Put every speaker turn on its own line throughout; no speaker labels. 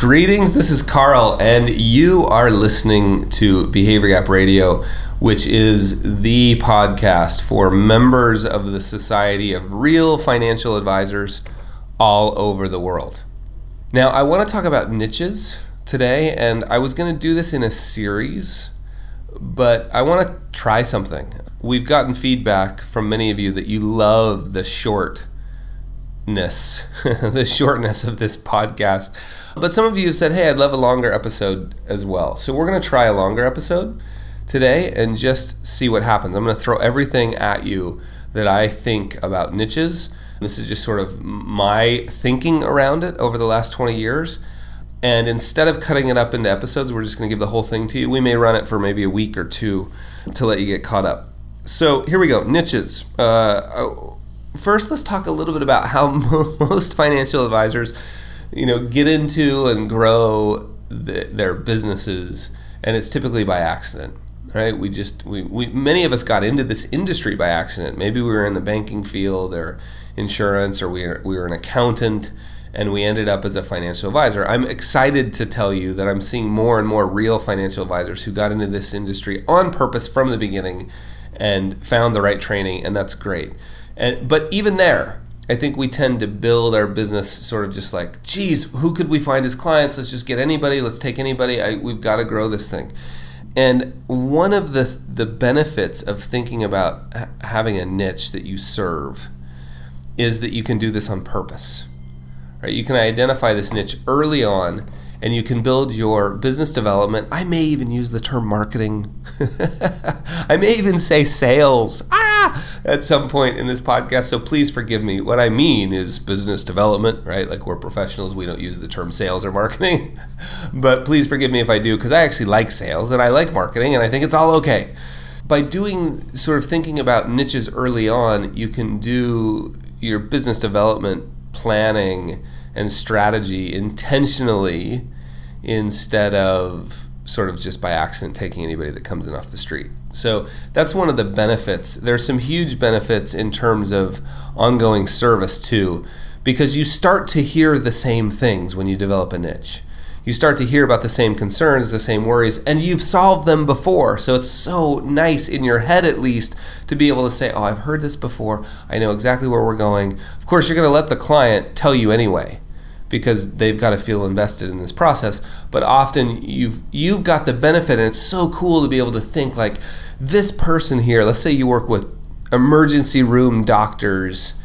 Greetings, this is Carl, and you are listening to Behavior Gap Radio, which is the podcast for members of the Society of Real Financial Advisors all over the world. Now, I want to talk about niches today, and I was going to do this in a series, but I want to try something. We've gotten feedback from many of you that you love the short the shortness of this podcast. But some of you have said, hey, I'd love a longer episode as well. So we're going to try a longer episode today and just see what happens. I'm going to throw everything at you that I think about niches. This is just sort of my thinking around it over the last 20 years. And instead of cutting it up into episodes, we're just going to give the whole thing to you. We may run it for maybe a week or two to let you get caught up. So here we go niches. Uh, first let's talk a little bit about how most financial advisors you know get into and grow the, their businesses and it's typically by accident right? We just we, we many of us got into this industry by accident. Maybe we were in the banking field or insurance or we were, we were an accountant and we ended up as a financial advisor. I'm excited to tell you that i'm seeing more and more real financial advisors who got into this industry on purpose from the beginning and found the right training and that's great and but even there, I think we tend to build our business sort of just like, geez, who could we find as clients? Let's just get anybody. Let's take anybody. I, we've got to grow this thing. And one of the the benefits of thinking about having a niche that you serve is that you can do this on purpose. Right? You can identify this niche early on and you can build your business development. I may even use the term marketing. I may even say sales. Ah, at some point in this podcast. So please forgive me. What I mean is business development, right? Like we're professionals, we don't use the term sales or marketing. but please forgive me if I do because I actually like sales and I like marketing and I think it's all okay. By doing sort of thinking about niches early on, you can do your business development planning and strategy intentionally instead of sort of just by accident taking anybody that comes in off the street. So that's one of the benefits. There's some huge benefits in terms of ongoing service too, because you start to hear the same things when you develop a niche. You start to hear about the same concerns, the same worries, and you've solved them before. So it's so nice in your head, at least, to be able to say, Oh, I've heard this before. I know exactly where we're going. Of course, you're going to let the client tell you anyway because they've got to feel invested in this process. But often you've you've got the benefit, and it's so cool to be able to think like this person here. Let's say you work with emergency room doctors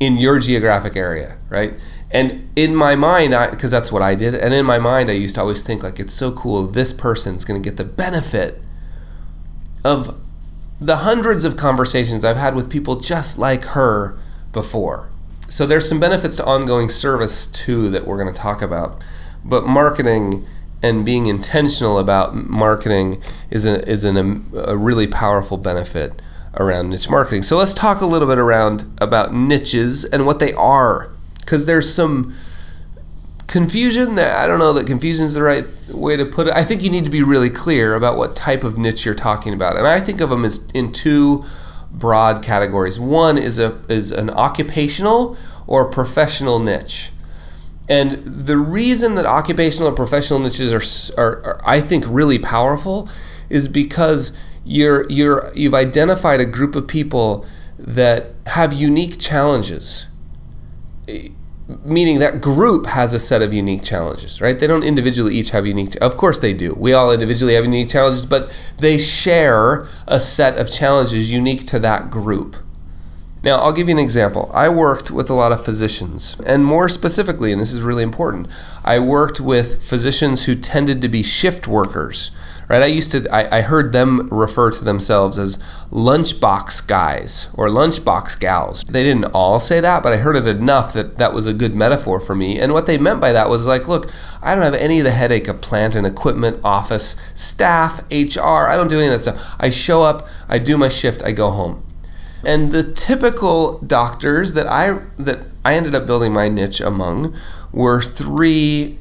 in your geographic area, right? And in my mind, because that's what I did, and in my mind, I used to always think like it's so cool. This person's going to get the benefit of the hundreds of conversations I've had with people just like her before so there's some benefits to ongoing service too that we're going to talk about. But marketing and being intentional about marketing is a, is an, um, a really powerful benefit around niche marketing. So let's talk a little bit around about niches and what they are, because there's some confusion that I don't know that confusion is the right way to put it. I think you need to be really clear about what type of niche you're talking about, and I think of them as in two broad categories. One is a is an occupational or professional niche. And the reason that occupational and professional niches are, are, are, I think really powerful is because you're you're you've identified a group of people that have unique challenges meaning that group has a set of unique challenges, right? They don't individually each have unique. Of course they do. We all individually have unique challenges, but they share a set of challenges unique to that group. Now, I'll give you an example. I worked with a lot of physicians, and more specifically, and this is really important, I worked with physicians who tended to be shift workers right? I used to, I, I heard them refer to themselves as lunchbox guys or lunchbox gals. They didn't all say that, but I heard it enough that that was a good metaphor for me. And what they meant by that was like, look, I don't have any of the headache of plant and equipment, office, staff, HR. I don't do any of that stuff. I show up, I do my shift, I go home. And the typical doctors that I that I ended up building my niche among were three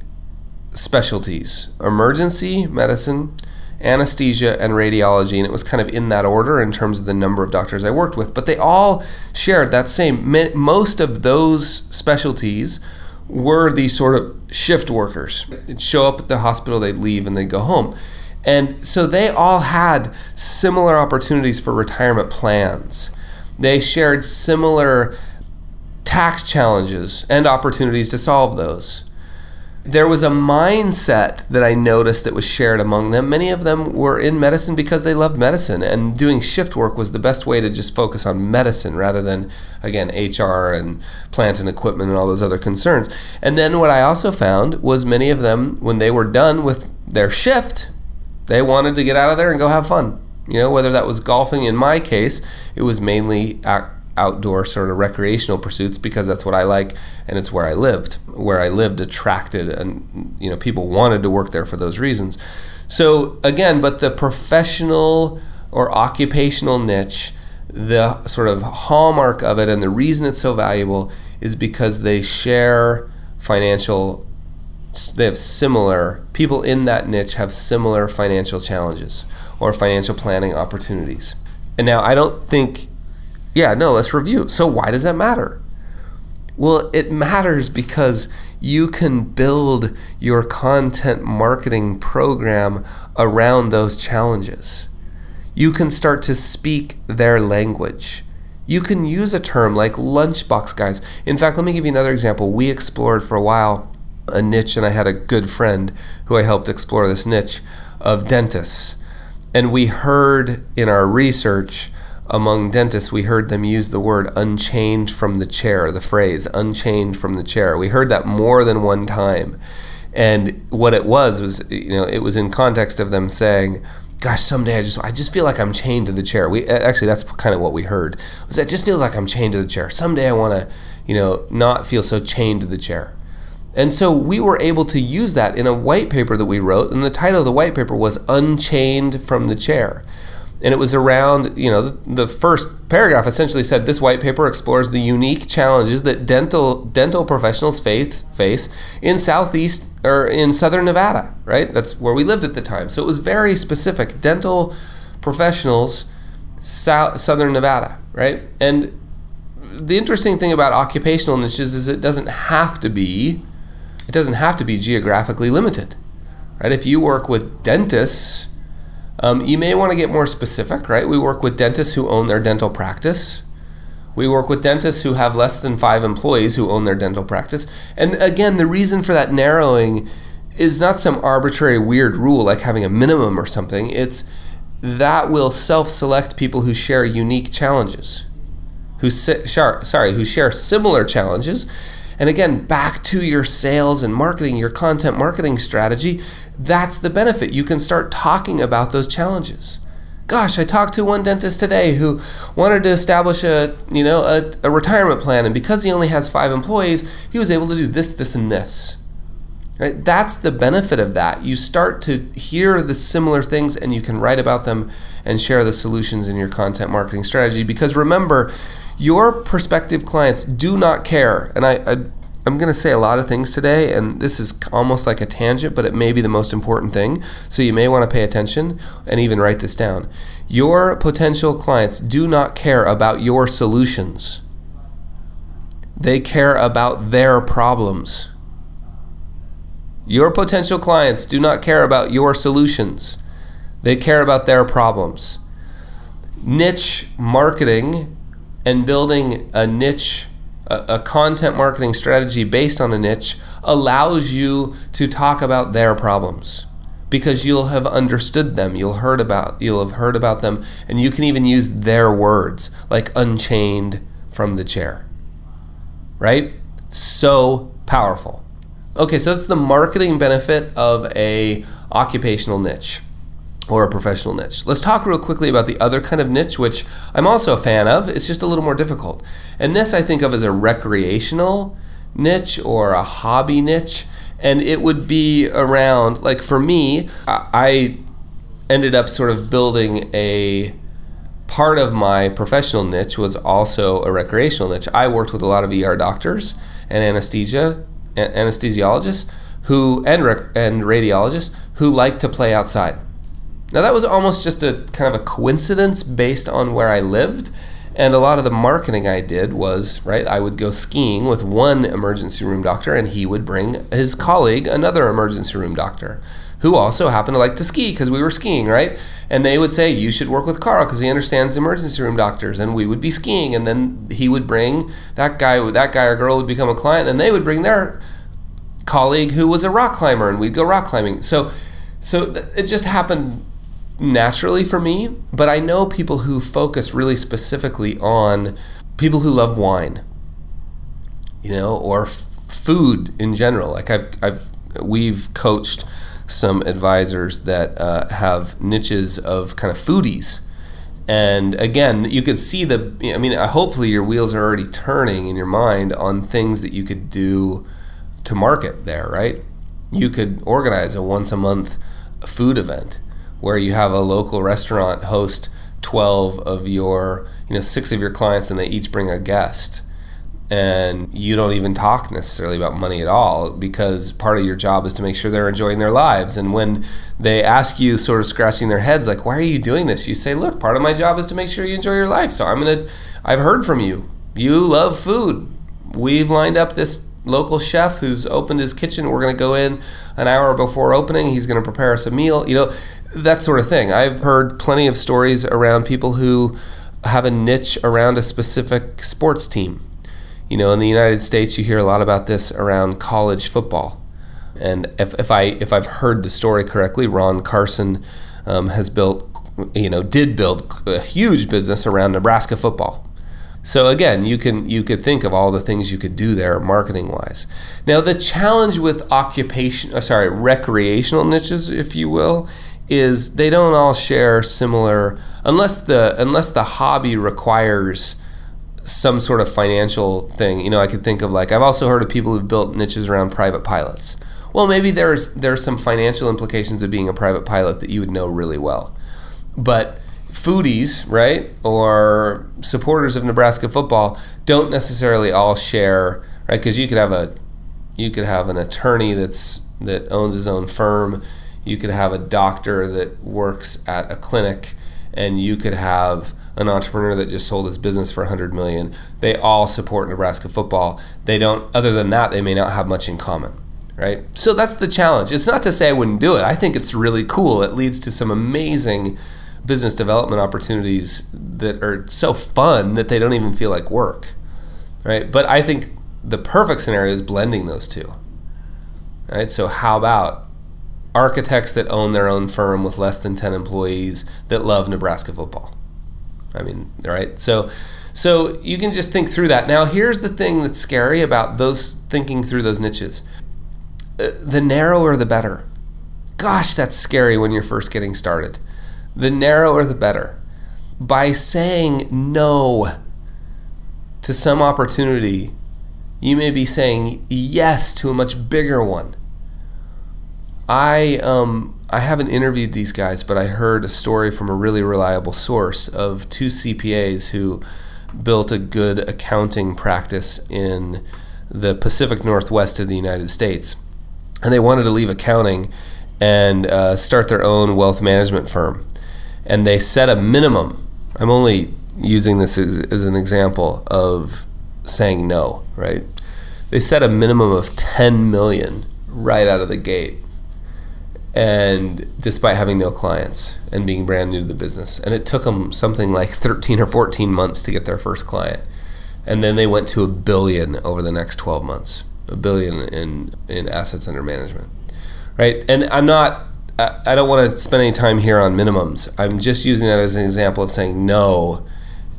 specialties: emergency medicine, anesthesia, and radiology. And it was kind of in that order in terms of the number of doctors I worked with. But they all shared that same, most of those specialties were these sort of shift workers. They'd show up at the hospital, they'd leave, and they'd go home. And so they all had similar opportunities for retirement plans. They shared similar tax challenges and opportunities to solve those. There was a mindset that I noticed that was shared among them. Many of them were in medicine because they loved medicine, and doing shift work was the best way to just focus on medicine rather than, again, HR and plant and equipment and all those other concerns. And then what I also found was many of them, when they were done with their shift, they wanted to get out of there and go have fun. You know, whether that was golfing, in my case, it was mainly outdoor sort of recreational pursuits because that's what I like and it's where I lived. Where I lived attracted and you know people wanted to work there for those reasons. So again, but the professional or occupational niche, the sort of hallmark of it and the reason it's so valuable is because they share financial they have similar people in that niche have similar financial challenges or financial planning opportunities. And now I don't think yeah, no, let's review. So why does that matter? Well, it matters because you can build your content marketing program around those challenges. You can start to speak their language. You can use a term like lunchbox guys. In fact, let me give you another example. We explored for a while a niche, and I had a good friend who I helped explore this niche of dentists. And we heard in our research among dentists, we heard them use the word unchained from the chair, the phrase unchained from the chair. We heard that more than one time. And what it was was, you know, it was in context of them saying, gosh, someday I just I just feel like I'm chained to the chair. We actually that's kind of what we heard. Was that just feels like I'm chained to the chair. Someday I want to, you know, not feel so chained to the chair. And so we were able to use that in a white paper that we wrote, and the title of the white paper was Unchained from the Chair and it was around you know the, first paragraph essentially said this white paper explores the unique challenges that dental dental professionals face face in southeast or in southern Nevada right? That's where we lived at the time. So it was very specific. Dental professionals south, southern Nevada right? And the interesting thing about occupational niches is it doesn't have to be it doesn't have to be geographically limited right? If you work with dentists um, you may want to get more specific, right? We work with dentists who own their dental practice. We work with dentists who have less than five employees who own their dental practice. And again, the reason for that narrowing is not some arbitrary weird rule like having a minimum or something. It's that will self-select people who share unique challenges, who share, sorry, who share similar challenges. And again, back to your sales and marketing, your content marketing strategy. That's the benefit. You can start talking about those challenges. Gosh, I talked to one dentist today who wanted to establish a, you know, a, a retirement plan and because he only has 5 employees, he was able to do this, this and this. Right? That's the benefit of that. You start to hear the similar things and you can write about them and share the solutions in your content marketing strategy because remember, your prospective clients do not care. And I, I I'm going to say a lot of things today, and this is almost like a tangent, but it may be the most important thing. So you may want to pay attention and even write this down. Your potential clients do not care about your solutions, they care about their problems. Your potential clients do not care about your solutions, they care about their problems. Niche marketing and building a niche a, content marketing strategy based on a niche allows you to talk about their problems because you'll have understood them you'll heard about you'll have heard about them and you can even use their words like unchained from the chair right? So powerful. Okay so that's the marketing benefit of a occupational niche or a professional niche. Let's talk real quickly about the other kind of niche, which I'm also a fan of. It's just a little more difficult. And this I think of as a recreational niche or a hobby niche. And it would be around, like for me, I ended up sort of building a part of my professional niche was also a recreational niche. I worked with a lot of ER doctors and anesthesia anesthesiologists who and and radiologists who like to play outside now, that was almost just a kind of a coincidence based on where I lived. And a lot of the marketing I did was, right, I would go skiing with one emergency room doctor and he would bring his colleague, another emergency room doctor, who also happened to like to ski because we were skiing, right? And they would say, You should work with Carl because he understands emergency room doctors. And we would be skiing. And then he would bring that guy, that guy or girl would become a client. And they would bring their colleague who was a rock climber and we'd go rock climbing. So, so it just happened naturally for me, but I know people who focus really specifically on people who love wine, you know, or f- food in general. Like I've, I've, we've coached some advisors that uh, have niches of kind of foodies. And again, you could see the, I mean, hopefully your wheels are already turning in your mind on things that you could do to market there, right? You could organize a once a month food event where you have a local restaurant host 12 of your, you know, six of your clients and they each bring a guest. And you don't even talk necessarily about money at all because part of your job is to make sure they're enjoying their lives. And when they ask you, sort of scratching their heads, like, why are you doing this? You say, look, part of my job is to make sure you enjoy your life. So I'm going to, I've heard from you. You love food. We've lined up this local chef who's opened his kitchen. We're going to go in an hour before opening. He's going to prepare us a meal. You know, that sort of thing. I've heard plenty of stories around people who have a niche around a specific sports team. You know, in the United States, you hear a lot about this around college football. And if, if I if I've heard the story correctly, Ron Carson um, has built, you know, did build a huge business around Nebraska football so again, you can you could think of all the things you could do there marketing wise. Now the challenge with occupation, uh, sorry, recreational niches, if you will, is they don't all share similar unless the unless the hobby requires some sort of financial thing. You know, I could think of like I've also heard of people who've built niches around private pilots. Well, maybe there's there's some financial implications of being a private pilot that you would know really well. But foodies, right, or supporters of Nebraska football don't necessarily all share, right? Because you could have a you could have an attorney that's that owns his own firm. You could have a doctor that works at a clinic, and you could have an entrepreneur that just sold his business for 100 million. They all support Nebraska football. They don't. Other than that, they may not have much in common right? So that's the challenge. It's not to say I wouldn't do it. I think it's really cool. It leads to some amazing business development opportunities that are so fun that they don't even feel like work, right? But I think the perfect scenario is blending those two, right? So how about architects that own their own firm with less than 10 employees that love Nebraska football? I mean, right? So so you can just think through that. Now, here's the thing that's scary about those thinking through those niches. Uh, the narrower the better. Gosh, that's scary when you're first getting started the narrower the better. By saying no to some opportunity, you may be saying yes to a much bigger one. I um I haven't interviewed these guys, but I heard a story from a really reliable source of two CPAs who built a good accounting practice in the Pacific Northwest of the United States. And they wanted to leave accounting and uh, start their own wealth management firm and they set a minimum. I'm only using this as, as an example of saying no, right? They set a minimum of 10 million right out of the gate. And despite having no clients and being brand new to the business, and it took them something like 13 or 14 months to get their first client. And then they went to a billion over the next 12 months, a billion in, in assets under management, right? And I'm not I don't want to spend any time here on minimums. I'm just using that as an example of saying no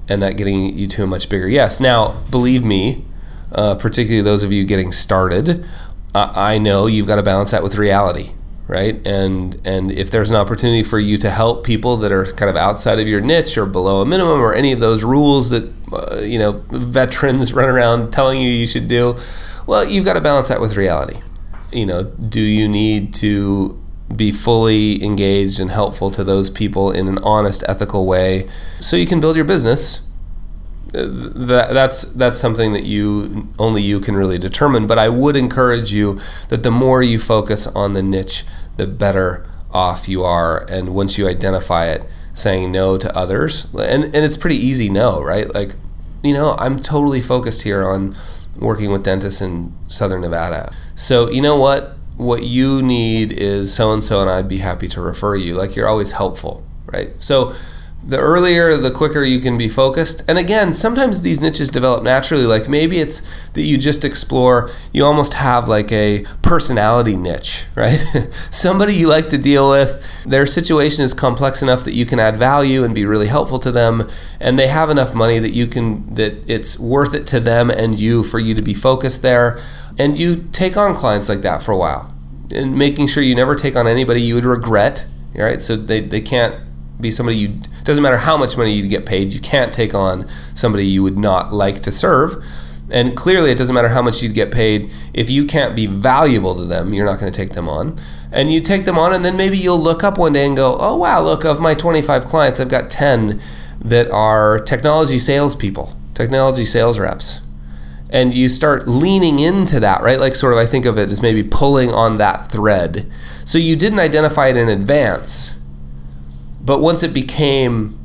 and that getting you to a much bigger yes. Now, believe me, uh, particularly those of you getting started, I know you've got to balance that with reality, right? And and if there's an opportunity for you to help people that are kind of outside of your niche or below a minimum or any of those rules that uh, you know veterans run around telling you you should do, well, you've got to balance that with reality. You know, do you need to be fully engaged and helpful to those people in an honest, ethical way, so you can build your business. Uh, that, that's that's something that you only you can really determine. But I would encourage you that the more you focus on the niche, the better off you are. And once you identify it, saying no to others. And, and it's pretty easy no, right? Like, you know, I'm totally focused here on working with dentists in Southern Nevada. So, you know what? What you need is so and so, and I'd be happy to refer you. Like, you're always helpful, right? So, the earlier, the quicker you can be focused. And again, sometimes these niches develop naturally. Like maybe it's that you just explore, you almost have like a personality niche, right? Somebody you like to deal with, their situation is complex enough that you can add value and be really helpful to them. And they have enough money that you can, that it's worth it to them and you for you to be focused there. And you take on clients like that for a while and making sure you never take on anybody you would regret, right? So they, they can't be somebody you doesn't matter how much money you get paid you can't take on somebody you would not like to serve. And clearly it doesn't matter how much you get paid if you can't be valuable to them you're not going to take them on. And you take them on and then maybe you'll look up one day and go oh wow look of my 25 clients i've got 10 that are technology salespeople technology sales reps. And you start leaning into that right? Like sort of i think of it as maybe pulling on that thread. So you didn't identify it in advance but once it became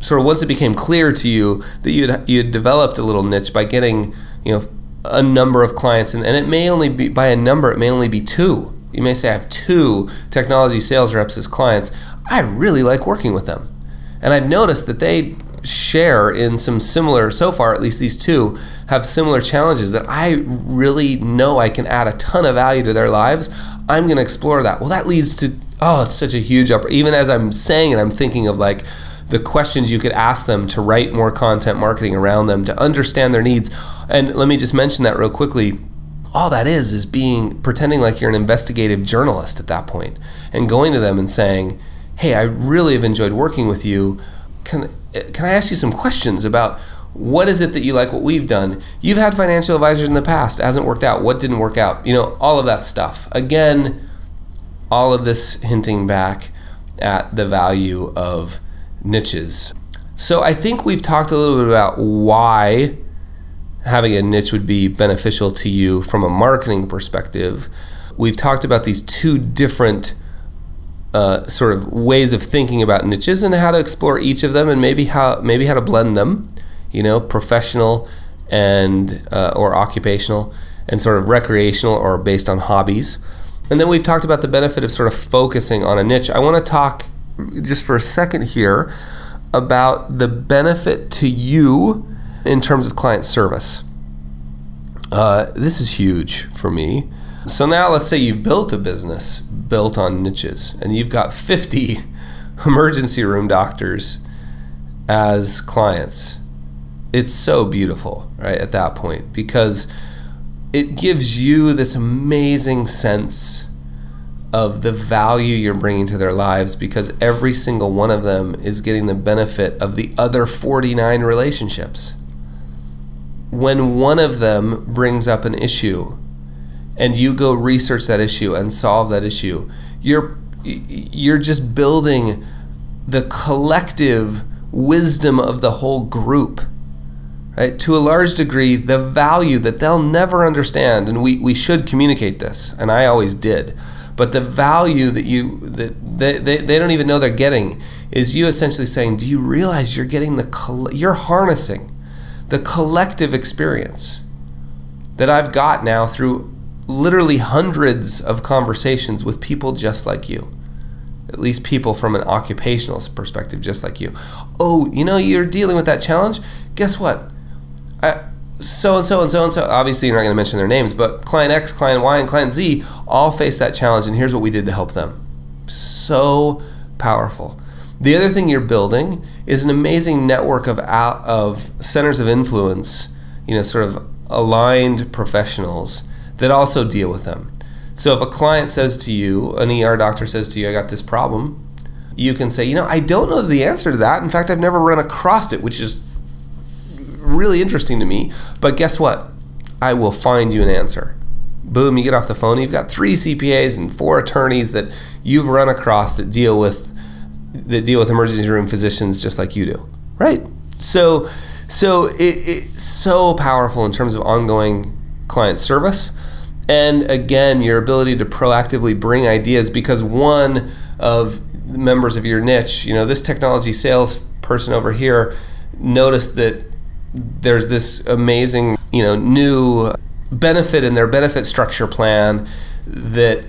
sort of once it became clear to you that you had, you had developed a little niche by getting you know a number of clients and, and it may only be by a number it may only be two. You may say i have two technology sales reps as clients. I really like working with them. And i've noticed that they share in some similar so far at least these two have similar challenges that i really know i can add a ton of value to their lives i'm going to explore that well that leads to oh, it's such a huge up. Even as I'm saying it, I'm thinking of like the questions you could ask them to write more content marketing around them to understand their needs. And let me just mention that real quickly. All that is is being pretending like you're an investigative journalist at that point and going to them and saying, "Hey, I really have enjoyed working with you. Can can I ask you some questions about what is it that you like what we've done you've had financial advisors in the past it hasn't worked out what didn't work out you know all of that stuff again all of this hinting back at the value of niches. So I think we've talked a little bit about why having a niche would be beneficial to you from a marketing perspective. We've talked about these two different uh, sort of ways of thinking about niches and how to explore each of them and maybe how maybe how to blend them, you know, professional and uh, or occupational and sort of recreational or based on hobbies. And then we've talked about the benefit of sort of focusing on a niche. I want to talk just for a second here about the benefit to you in terms of client service. Uh, this is huge for me. So now let's say you've built a business built on niches and you've got 50 emergency room doctors as clients. It's so beautiful, right, at that point because it gives you this amazing sense of the value you're bringing to their lives because every single one of them is getting the benefit of the other 49 relationships. When one of them brings up an issue and you go research that issue and solve that issue, you're you're just building the collective wisdom of the whole group right, to a large degree, the value that they'll never understand, and we, we should communicate this, and I always did, but the value that you that they, they, they don't even know they're getting is you essentially saying, do you realize you're getting the you're harnessing the collective experience that I've got now through literally hundreds of conversations with people just like you at least people from an occupational perspective just like you. Oh, you know, you're dealing with that challenge? Guess what? so and so and so and so. Obviously, you're not going to mention their names, but client X, client Y, and client Z all face that challenge, and here's what we did to help them. So powerful. The other thing you're building is an amazing network of of centers of influence. You know, sort of aligned professionals that also deal with them. So if a client says to you, an ER doctor says to you, "I got this problem," you can say, "You know, I don't know the answer to that. In fact, I've never run across it," which is really interesting to me. But guess what? I will find you an answer. Boom, you get off the phone. You've got three CPAs and four attorneys that you've run across that deal with that deal with emergency room physicians just like you do, right? So, so it, it's so powerful in terms of ongoing client service, and again, your ability to proactively bring ideas because one of the members of your niche. You know, this technology sales person over here noticed that there's this amazing, you know, new benefit in their benefit structure plan that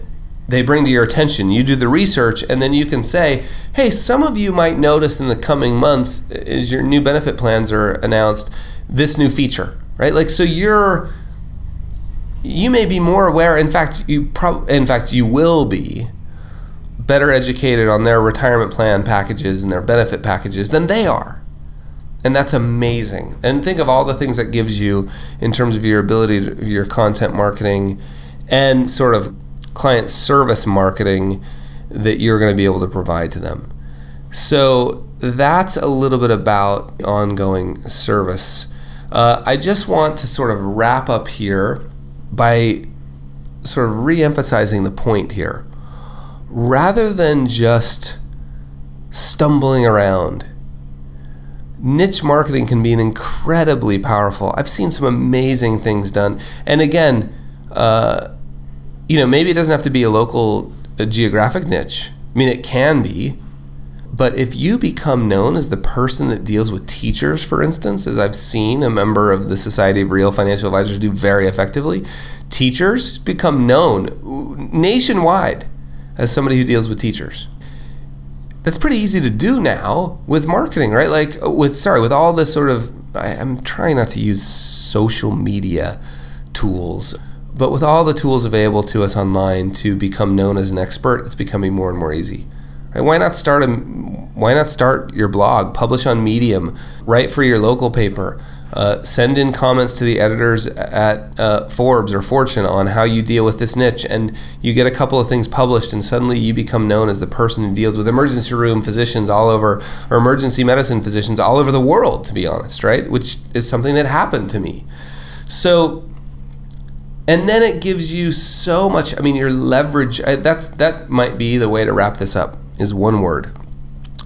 they bring to your attention. You do the research, and then you can say, hey, some of you might notice in the coming months, as your new benefit plans are announced, this new feature, right? Like, so you're, you may be more aware. In fact, you prob- in fact, you will be better educated on their retirement plan packages and their benefit packages than they are. And that's amazing. And think of all the things that gives you in terms of your ability to your content marketing and sort of client service marketing that you're going to be able to provide to them. So that's a little bit about ongoing service. Uh, I just want to sort of wrap up here by sort of re emphasizing the point here. Rather than just stumbling around, niche marketing can be an incredibly powerful. I've seen some amazing things done. And again, uh, you know, maybe it doesn't have to be a local a geographic niche. I mean, it can be. But if you become known as the person that deals with teachers, for instance, as I've seen a member of the Society of Real Financial Advisors do very effectively, teachers become known nationwide as somebody who deals with teachers. That's pretty easy to do now with marketing, right? Like uh, with sorry, with all this sort of I, I'm trying not to use social media tools but with all the tools available to us online to become known as an expert, it's becoming more and more easy. Right? Why not start a why not start your blog, publish on Medium, write for your local paper, uh, send in comments to the editors at uh, Forbes or Fortune on how you deal with this niche, and you get a couple of things published, and suddenly you become known as the person who deals with emergency room physicians all over, or emergency medicine physicians all over the world, to be honest, right? Which is something that happened to me. So and then it gives you so much i mean your leverage that's that might be the way to wrap this up is one word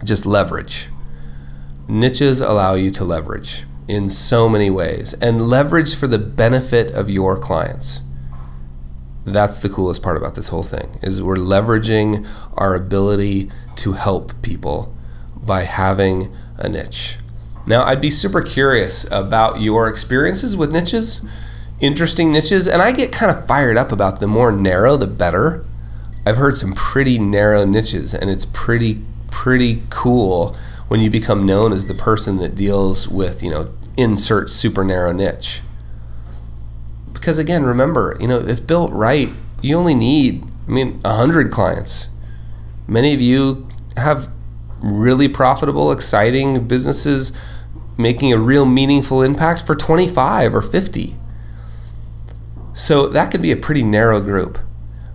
just leverage. Niches allow you to leverage in so many ways and leverage for the benefit of your clients. That's the coolest part about this whole thing is we're leveraging our ability to help people by having a niche. Now i'd be super curious about your experiences with niches interesting niches, and I get kind of fired up about the more narrow, the better. I've heard some pretty narrow niches, and it's pretty pretty cool when you become known as the person that deals with you know insert super narrow niche. Because again, remember, you know, if built right, you only need, I mean, hundred clients. Many of you have really profitable, exciting businesses making a real meaningful impact for 25 or 50. So that could be a pretty narrow group.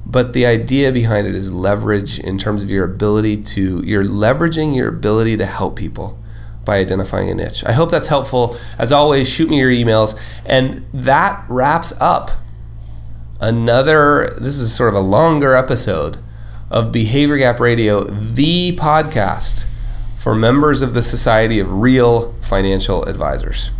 But the idea behind it is leverage in terms of your ability to, you're leveraging your ability to help people by identifying a niche. I hope that's helpful. As always, shoot me your emails. And that wraps up another, this is sort of a longer episode of Behavior Gap Radio, the podcast for members of the Society of Real Financial Advisors.